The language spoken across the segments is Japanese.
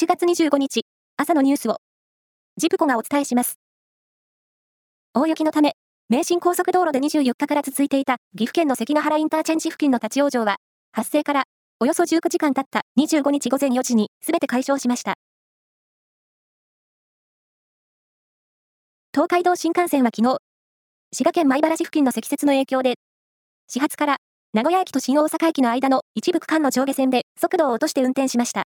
1月25日、朝のニュースを、ジプコがお伝えします。大雪のため、名神高速道路で24日から続いていた岐阜県の関ヶ原インターチェンジ付近の立ち往生は、発生からおよそ19時間経った25日午前4時に全て解消しました。東海道新幹線は昨日、滋賀県米原市付近の積雪の影響で、始発から名古屋駅と新大阪駅の間の一部区間の上下線で速度を落として運転しました。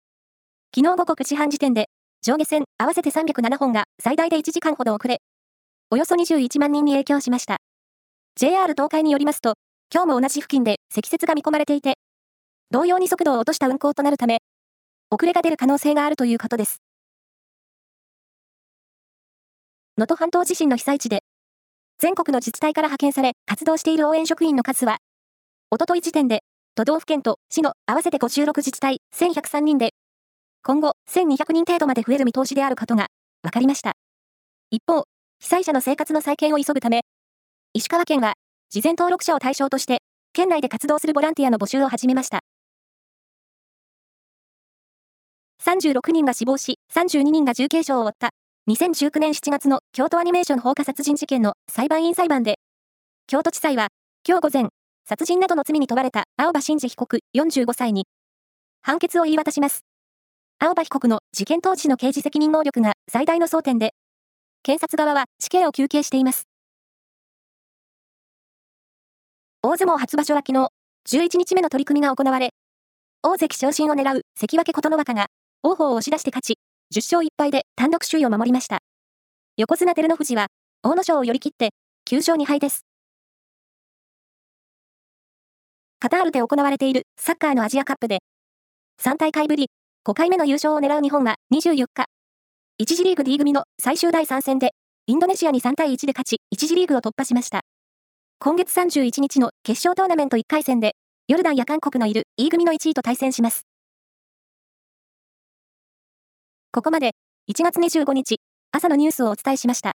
昨日午後9時半時点で、上下線合わせて307本が最大で1時間ほど遅れ、およそ21万人に影響しました。JR 東海によりますと、今日も同じ付近で積雪が見込まれていて、同様に速度を落とした運行となるため、遅れが出る可能性があるということです。能登半島地震の被災地で、全国の自治体から派遣され活動している応援職員の数は、おととい時点で、都道府県と市の合わせて56自治体1103人で、今後1200人程度まで増える見通しであることが分かりました。一方、被災者の生活の再建を急ぐため、石川県は、事前登録者を対象として、県内で活動するボランティアの募集を始めました。36人が死亡し、32人が重軽傷を負った、2019年7月の京都アニメーション放火殺人事件の裁判員裁判で、京都地裁は、今日午前、殺人などの罪に問われた青葉真司被告45歳に、判決を言い渡します。青葉被告の事件当時の刑事責任能力が最大の争点で、検察側は死刑を求刑しています。大相撲初場所は昨日、11日目の取り組みが行われ、大関昇進を狙う関脇琴ノ若が、王鵬を押し出して勝ち、10勝1敗で単独首位を守りました。横綱照ノ富士は、大野賞を寄り切って、9勝2敗です。カタールで行われているサッカーのアジアカップで、3大会ぶり5回目の優勝を狙う日本は24日、1次リーグ D 組の最終第3戦で、インドネシアに3対1で勝ち、1次リーグを突破しました。今月31日の決勝トーナメント1回戦で、ヨルダンや韓国のいる E 組の1位と対戦します。ここまで、1月25日、朝のニュースをお伝えしました。